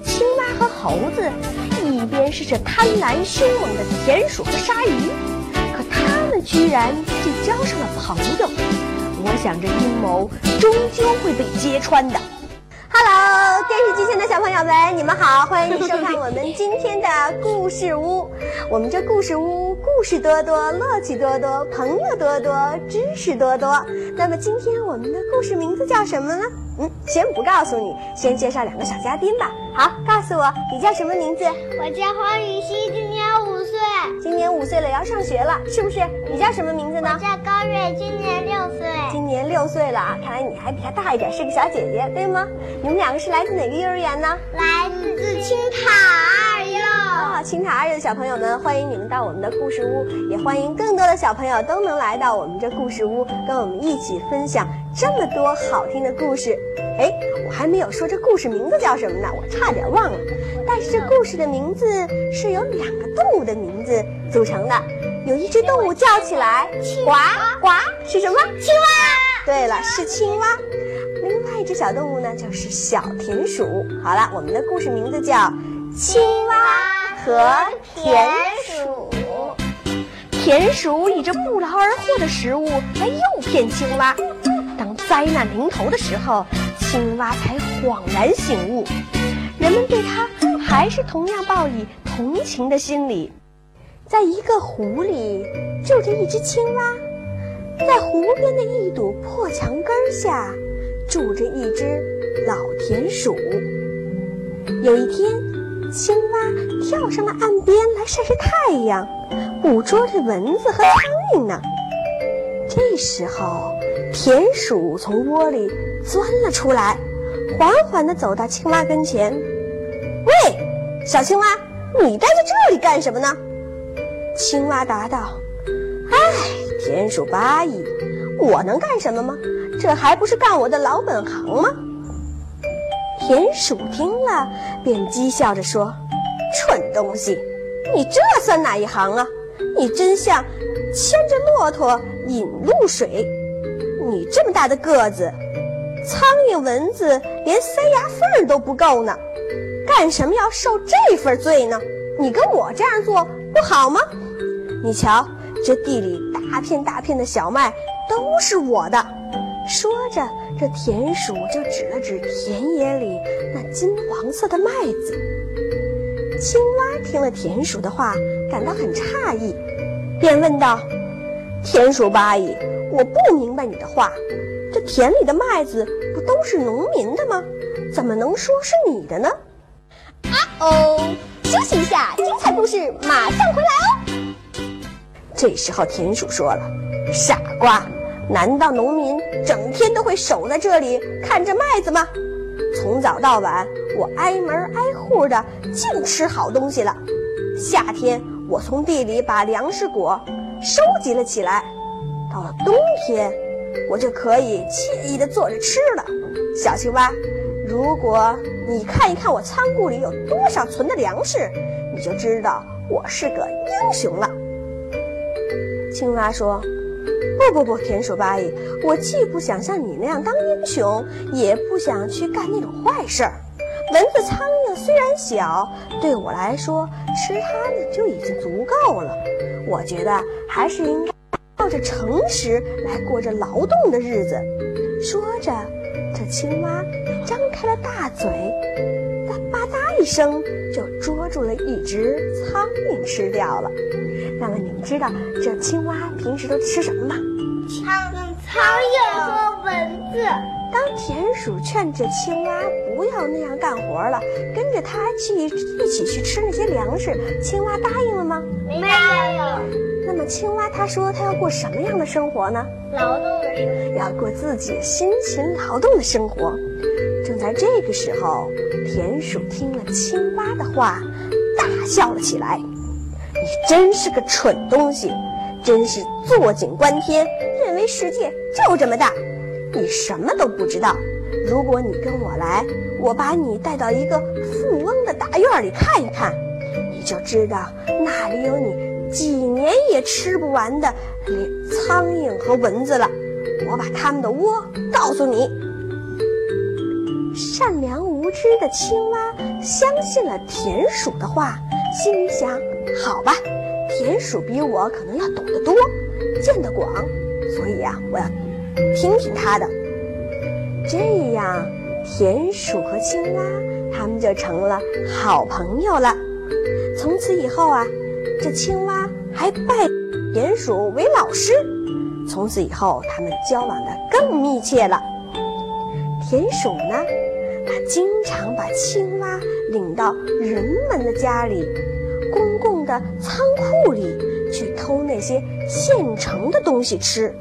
青蛙和猴子，一边是这贪婪凶猛的田鼠和鲨鱼。可他们居然竟交上了朋友。我想这阴谋终究会被揭穿的。Hello，电视机前的小朋友们，你们好，欢迎收看我们今天的故事屋。我们这故事屋故事多多，乐趣多多，朋友多多，知识多多。那么今天我们的故事名字叫什么呢？嗯，先不告诉你，先介绍两个小嘉宾吧。好，告诉我你叫什么名字？我叫黄雨欣，今年岁。今年五岁了，要上学了，是不是？你叫什么名字呢？我叫高瑞，今年六岁。今年六岁了啊，看来你还比他大一点，是个小姐姐，对吗？你们两个是来自哪个幼儿园呢？来自青塔二幼。啊，青塔二幼的小朋友们，欢迎你们到我们的故事屋，也欢迎更多的小朋友都能来到我们这故事屋，跟我们一起分享这么多好听的故事。哎，我还没有说这故事名字叫什么呢，我差点忘了。但是这故事的名字是由两个动物的名字组成的，有一只动物叫起来呱呱，是什么？青蛙。对了，是青蛙。另外一只小动物呢，就是小田鼠。好了，我们的故事名字叫《青蛙和田鼠》。田鼠以这不劳而获的食物来诱骗青蛙，当灾难临头的时候，青蛙才恍然醒悟，人们对它还是同样抱以同情的心理。在一个湖里住着一只青蛙，在湖边的一堵破墙根下住着一只老田鼠。有一天，青蛙跳上了岸边来晒晒太阳，捕捉着蚊子和苍蝇呢。这时候，田鼠从窝里钻了出来，缓缓地走到青蛙跟前。“喂，小青蛙，你待在这里干什么呢？”青蛙答道：“哎，田鼠八姨，我能干什么吗？这还不是干我的老本行吗？”田鼠听了，便讥笑着说：“蠢东西，你这算哪一行啊？你真像牵着骆驼引露水。你这么大的个子，苍蝇蚊子连塞牙缝都不够呢，干什么要受这份罪呢？你跟我这样做不好吗？你瞧，这地里大片大片的小麦都是我的。”说着，这田鼠就指了指田野里那金黄色的麦子。青蛙听了田鼠的话，感到很诧异，便问道：“田鼠八姨，我不明白你的话。这田里的麦子不都是农民的吗？怎么能说是你的呢？”啊哦，休息一下，精彩故事马上回来哦。这时候，田鼠说了：“傻瓜。”难道农民整天都会守在这里看着麦子吗？从早到晚，我挨门挨户的净吃好东西了。夏天，我从地里把粮食果收集了起来；到了冬天，我就可以惬意的坐着吃了。小青蛙，如果你看一看我仓库里有多少存的粮食，你就知道我是个英雄了。青蛙说。不不不，田鼠八姨，我既不想像你那样当英雄，也不想去干那种坏事儿。蚊子、苍蝇虽然小，对我来说吃它们就已经足够了。我觉得还是应该靠着诚实来过着劳动的日子。说着，这青蛙张开了大嘴，它吧嗒一声就捉住了一只苍蝇吃掉了。那么你们知道这青蛙平时都吃什么吗？苍苍蝇和蚊子。当田鼠劝着青蛙不要那样干活了，跟着它去一起去吃那些粮食，青蛙答应了吗？没有。那么青蛙他说他要过什么样的生活呢？劳动的生活。要过自己辛勤劳动的生活。正在这个时候，田鼠听了青蛙的话，大笑了起来。你真是个蠢东西，真是坐井观天，认为世界就这么大。你什么都不知道。如果你跟我来，我把你带到一个富翁的大院里看一看，你就知道那里有你几年也吃不完的苍蝇和蚊子了。我把他们的窝告诉你。善良无知的青蛙相信了田鼠的话，心里想：好吧，田鼠比我可能要懂得多，见得广，所以呀，我要听听他的。这样，田鼠和青蛙他们就成了好朋友了。从此以后啊，这青蛙还拜田鼠为老师。从此以后，他们交往的更密切了。田鼠呢，它经常把青蛙领到人们的家里、公共的仓库里去偷那些现成的东西吃，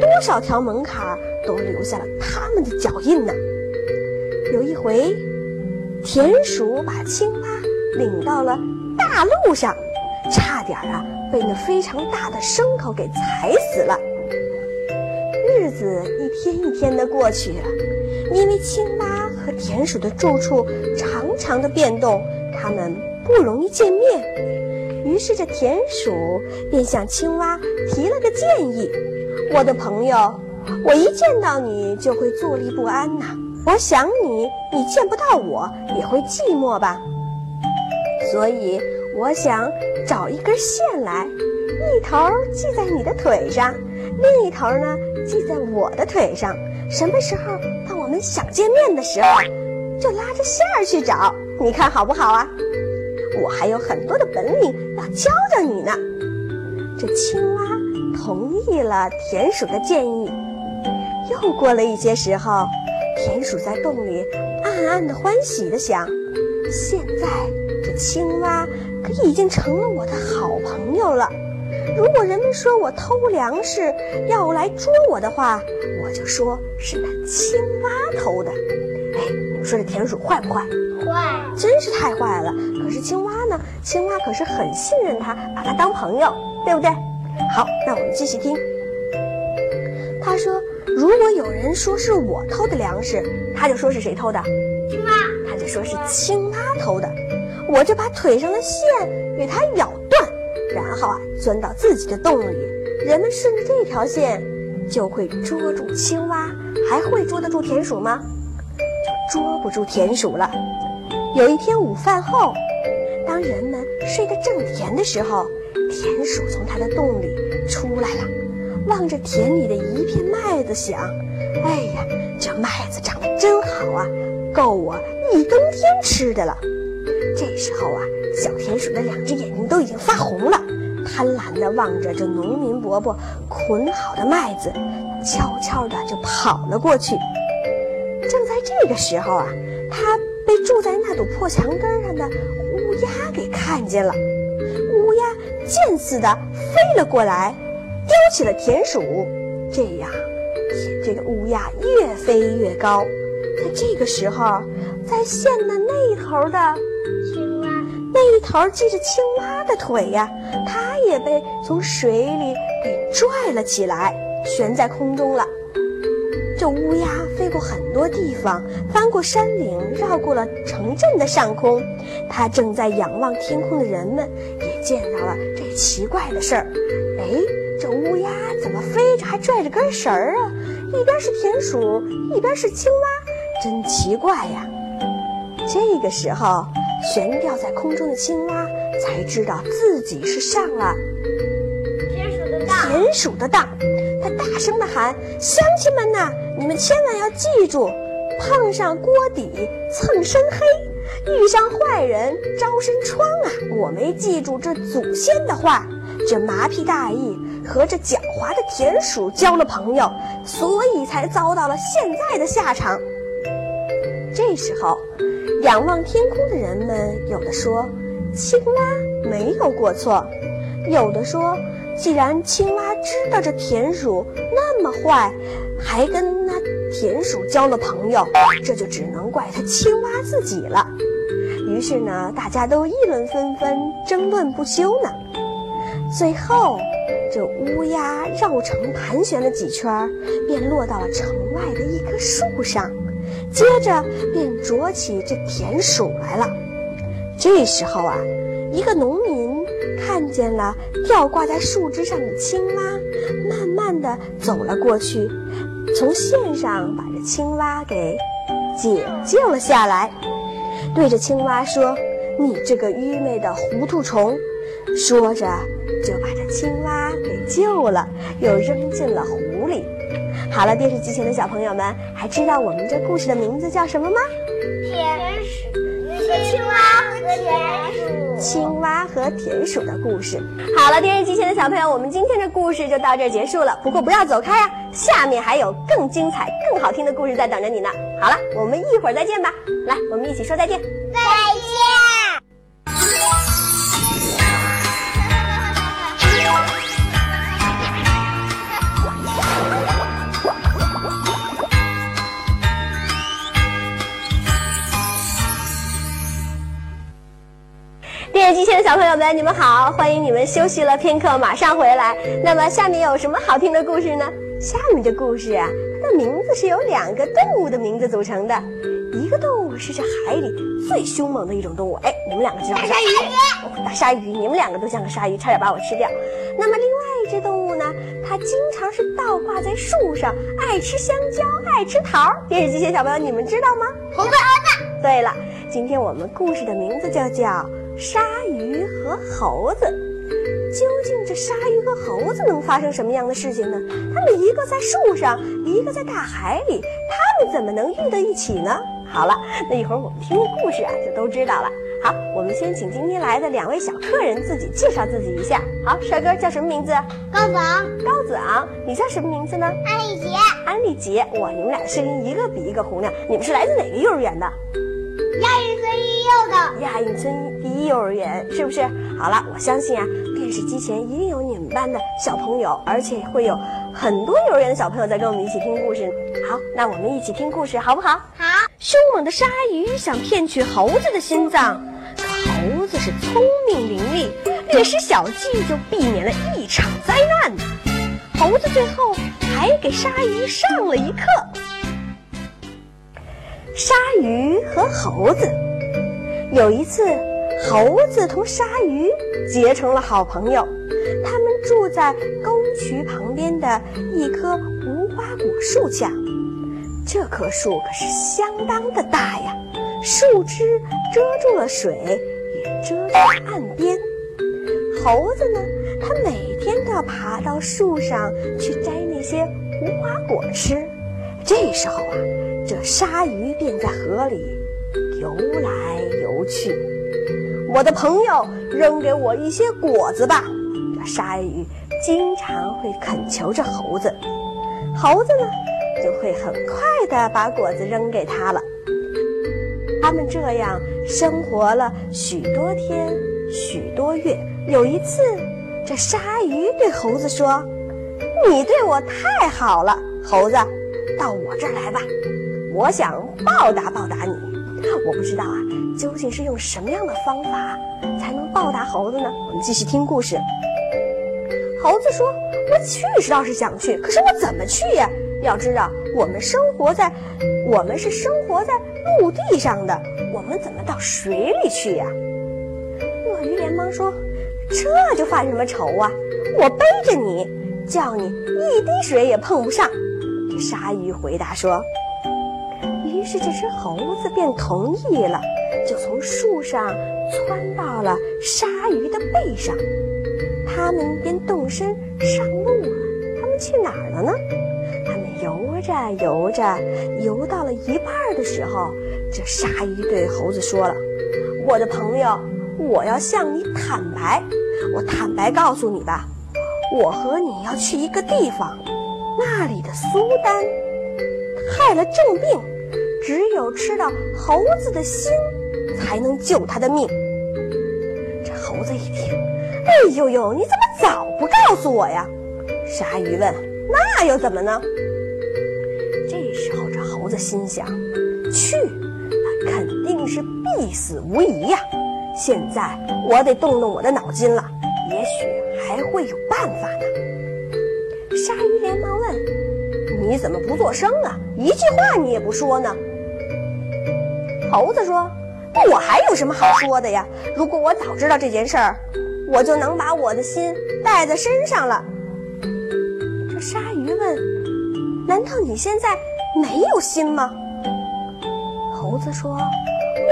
多少条门槛都留下了他们的脚印呢。有一回，田鼠把青蛙领到了大路上，差点啊被那非常大的牲口给踩死了。日子一天一天的过去了。因为青蛙和田鼠的住处常常的变动，他们不容易见面。于是这田鼠便向青蛙提了个建议：“我的朋友，我一见到你就会坐立不安呐。我想你，你见不到我也会寂寞吧。所以我想找一根线来，一头系在你的腿上，另一头呢系在我的腿上。什么时候？”我们想见面的时候，就拉着线儿去找，你看好不好啊？我还有很多的本领要教教你呢。这青蛙同意了田鼠的建议。又过了一些时候，田鼠在洞里暗暗的欢喜的想：现在这青蛙可已经成了我的好朋友了。如果人们说我偷粮食要来捉我的话，我就说是那青蛙偷的。哎，你们说这田鼠坏不坏？坏，真是太坏了。可是青蛙呢？青蛙可是很信任它，把它当朋友，对不对？好，那我们继续听。他说，如果有人说是我偷的粮食，他就说是谁偷的？青蛙，他就说是青蛙偷的。我就把腿上的线给它咬断。然后啊，钻到自己的洞里，人们顺着这条线就会捉住青蛙，还会捉得住田鼠吗？就捉不住田鼠了。有一天午饭后，当人们睡得正甜的时候，田鼠从它的洞里出来了，望着田里的一片麦子，想：哎呀，这麦子长得真好啊，够我一冬天吃的了。这时候啊。小田鼠的两只眼睛都已经发红了，贪婪地望着这农民伯伯捆好的麦子，悄悄地就跑了过去。正在这个时候啊，他被住在那堵破墙根上的乌鸦给看见了。乌鸦箭似的飞了过来，叼起了田鼠。这样，这个乌鸦越飞越高。在这个时候，在线的那头的。那一头系着青蛙的腿呀，它也被从水里给拽了起来，悬在空中了。这乌鸦飞过很多地方，翻过山岭，绕过了城镇的上空。它正在仰望天空的人们也见到了这奇怪的事儿。哎，这乌鸦怎么飞着还拽着根绳儿啊？一边是田鼠，一边是青蛙，真奇怪呀！这个时候。悬吊在空中的青蛙才知道自己是上了田鼠的当。田鼠的当，他大声地喊：“乡亲们呐，你们千万要记住，碰上锅底蹭身黑，遇上坏人招身疮啊！我没记住这祖先的话，这麻痹大意和这狡猾的田鼠交了朋友，所以才遭到了现在的下场。”这时候。仰望天空的人们，有的说青蛙没有过错，有的说，既然青蛙知道这田鼠那么坏，还跟那田鼠交了朋友，这就只能怪他青蛙自己了。于是呢，大家都议论纷纷，争论不休呢。最后，这乌鸦绕城盘旋了几圈，便落到了城外的一棵树上。接着便啄起这田鼠来了。这时候啊，一个农民看见了吊挂在树枝上的青蛙，慢慢的走了过去，从线上把这青蛙给解救了下来，对着青蛙说：“你这个愚昧的糊涂虫！”说着就把这青蛙给救了，又扔进了湖。好了，电视机前的小朋友们，还知道我们这故事的名字叫什么吗？田鼠，青蛙和田鼠，青蛙和田鼠的故事。好了，电视机前的小朋友，我们今天的故事就到这儿结束了。不过不要走开呀，下面还有更精彩、更好听的故事在等着你呢。好了，我们一会儿再见吧。来，我们一起说再见。再见。电视机前的小朋友们，你们好！欢迎你们休息了片刻，马上回来。那么下面有什么好听的故事呢？下面的故事啊，它的名字是由两个动物的名字组成的。一个动物是这海里最凶猛的一种动物，哎，你们两个知道吗？大鲨鱼，大鲨鱼，你们两个都像个鲨鱼，差点把我吃掉。那么另外一只动物呢？它经常是倒挂在树上，爱吃香蕉，爱吃桃。电视机前小朋友，你们知道吗？猴子，对了，今天我们故事的名字就叫《鲨鱼和猴子》。究竟这鲨鱼和猴子能发生什么样的事情呢？它们一个在树上，一个在大海里，它们怎么能遇到一起呢？好了，那一会儿我们听故事啊，就都知道了。好，我们先请今天来的两位小客人自己介绍自己一下。好，帅哥叫什么名字？高子昂，高子昂。你叫什么名字呢？安丽杰，安丽杰。哇，你们俩的声音一个比一个洪亮。你们是来自哪个幼儿园的？亚运村一幼的，亚运村第一幼儿园是不是？好了，我相信啊，电视机前一定有你们班的小朋友，而且会有很多幼儿园的小朋友在跟我们一起听故事。好，那我们一起听故事好不好？好，凶猛的鲨鱼想骗取猴子的心脏，可猴子是聪明伶俐，略施小计就避免了一场灾难。猴子最后还给鲨鱼上了一课。鲨鱼和猴子。有一次，猴子同鲨鱼结成了好朋友。他们住在沟渠旁边的一棵无花果树下。这棵树可是相当的大呀，树枝遮住了水，也遮住了岸边。猴子呢，它每天都要爬到树上去摘那些无花果吃。这时候啊，这鲨鱼便在河里游来游去。我的朋友，扔给我一些果子吧。这鲨鱼经常会恳求着猴子，猴子呢就会很快的把果子扔给他了。他们这样生活了许多天，许多月。有一次，这鲨鱼对猴子说：“你对我太好了，猴子。”到我这儿来吧，我想报答报答你。我不知道啊，究竟是用什么样的方法才能报答猴子呢？我们继续听故事。猴子说：“我去是倒是想去，可是我怎么去呀？要知道，我们生活在，我们是生活在陆地上的，我们怎么到水里去呀？”鳄鱼连忙说：“这就犯什么愁啊？我背着你，叫你一滴水也碰不上。”鲨鱼回答说：“于是这只猴子便同意了，就从树上窜到了鲨鱼的背上。他们便动身上路了。他们去哪儿了呢？他们游着游着，游到了一半的时候，这鲨鱼对猴子说了：‘我的朋友，我要向你坦白。我坦白告诉你吧，我和你要去一个地方。’”那里的苏丹害了重病，只有吃到猴子的心才能救他的命。这猴子一听，哎呦呦，你怎么早不告诉我呀？鲨鱼问：“那又怎么呢？”这时候，这猴子心想：“去，那肯定是必死无疑呀！现在我得动动我的脑筋了，也许还会有办法呢。”鲨鱼连忙问：“你怎么不作声啊？一句话你也不说呢？”猴子说：“那我还有什么好说的呀？如果我早知道这件事儿，我就能把我的心带在身上了。”这鲨鱼问：“难道你现在没有心吗？”猴子说：“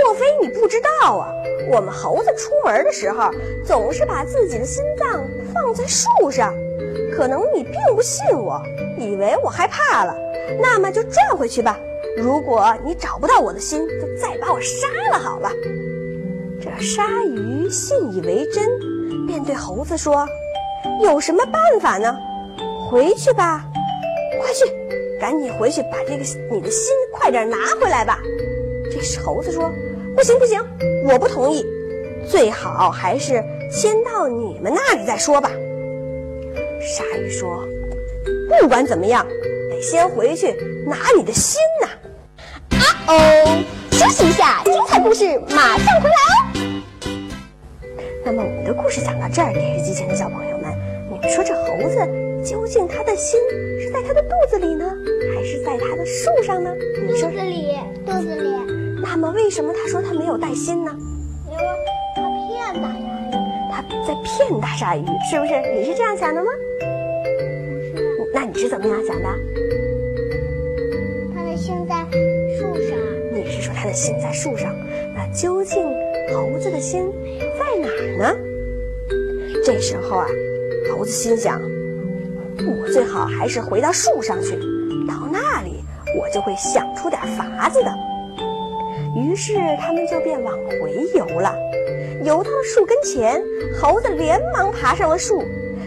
莫非你不知道啊？我们猴子出门的时候总是把自己的心脏放在树上。可能你并不信我，以为我害怕了，那么就转回去吧。如果你找不到我的心，就再把我杀了好了。”这鲨鱼信以为真，便对猴子说：“有什么办法呢？回去吧，快去，赶紧回去把这个你的心快点拿回来吧。”这时猴子说：“不行不行，我不同意，最好还是先到你们那里再说吧。”鲨鱼说：“不管怎么样，得先回去拿你的心呐。”哦，休息一下，精彩故事马上回来哦。那么我们的故事讲到这儿，电视机前的小朋友们，你们说这猴子究竟它的心是在它的肚子里呢，还是在它的树上呢？你说肚子里，肚子里。那么为什么他说他没有带心呢？因为他骗大鲨鱼。他在骗大鲨鱼，是不是？你是这样想的吗？不是，那你是怎么样想的？心在树上？那究竟猴子的心在哪儿呢？这时候啊，猴子心想：我最好还是回到树上去，到那里我就会想出点法子的。于是他们就便往回游了。游到了树跟前，猴子连忙爬上了树，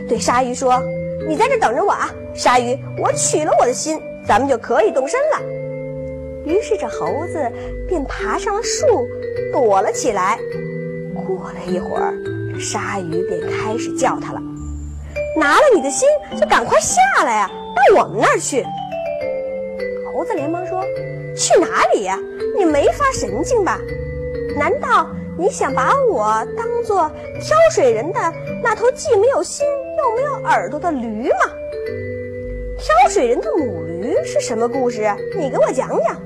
对鲨鱼说：“你在这等着我啊，鲨鱼，我取了我的心，咱们就可以动身了。”于是这猴子便爬上了树，躲了起来。过了一会儿，这鲨鱼便开始叫他了：“拿了你的心，就赶快下来呀，到我们那儿去。”猴子连忙说：“去哪里呀？你没发神经吧？难道你想把我当做挑水人的那头既没有心又没有耳朵的驴吗？挑水人的母驴是什么故事？你给我讲讲。”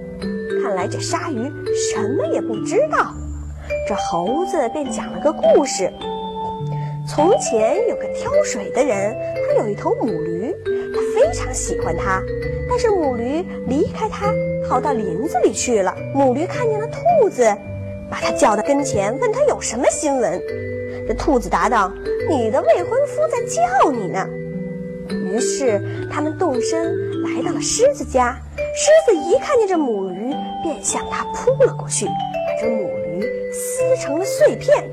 看来这鲨鱼什么也不知道。这猴子便讲了个故事：从前有个挑水的人，他有一头母驴，他非常喜欢它。但是母驴离开他，跑到林子里去了。母驴看见了兔子，把它叫到跟前，问他有什么新闻。这兔子答道：“你的未婚夫在叫你呢。”于是他们动身来到了狮子家。狮子一看见这母驴，便向它扑了过去，把这母驴撕成了碎片。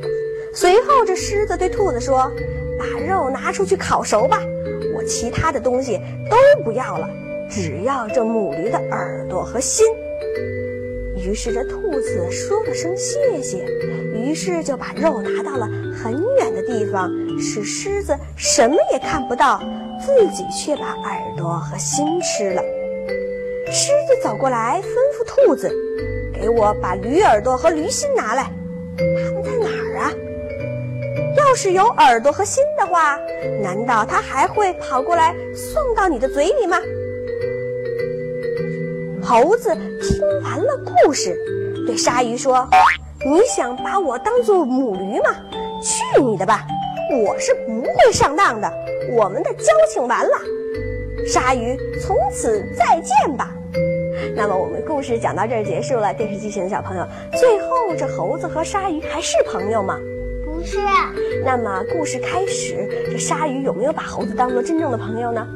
随后，这狮子对兔子说：“把肉拿出去烤熟吧，我其他的东西都不要了，只要这母驴的耳朵和心。”于是这兔子说了声谢谢，于是就把肉拿到了很远的地方，使狮子什么也看不到，自己却把耳朵和心吃了。狮子走过来，兔子：“给我把驴耳朵和驴心拿来。它们在哪儿啊？要是有耳朵和心的话，难道它还会跑过来送到你的嘴里吗？”猴子听完了故事，对鲨鱼说：“你想把我当做母驴吗？去你的吧！我是不会上当的。我们的交情完了。”鲨鱼，从此再见吧。那么我们故事讲到这儿结束了。电视机前的小朋友，最后这猴子和鲨鱼还是朋友吗？不是。那么故事开始，这鲨鱼有没有把猴子当做真正的朋友呢？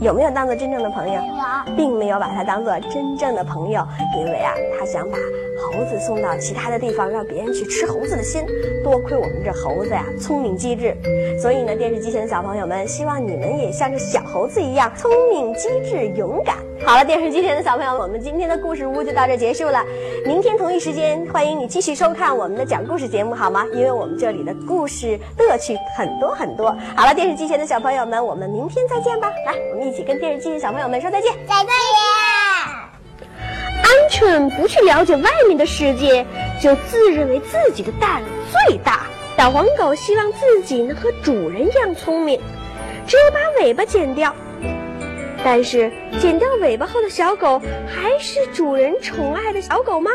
有。有没有当做真正的朋友？有。并没有把它当做真正的朋友，因为啊，他想把猴子送到其他的地方，让别人去吃猴子的心。多亏我们这猴子呀，聪明机智。所以呢，电视机前的小朋友们，希望你们也像这小猴子一样聪明机智、勇敢。好了，电视机前的小朋友，我们今天的故事屋就到这结束了。明天同一时间，欢迎你继续收看我们的讲故事节目，好吗？因为我们这里的故事乐趣很多很多。好了，电视机前的小朋友们，我们明天再见吧。来，我们一起跟电视机前小朋友们说再见。再见。鹌鹑不去了解外面的世界，就自认为自己的蛋最大。小黄狗希望自己能和主人一样聪明，只有把尾巴剪掉。但是剪掉尾巴后的小狗，还是主人宠爱的小狗吗？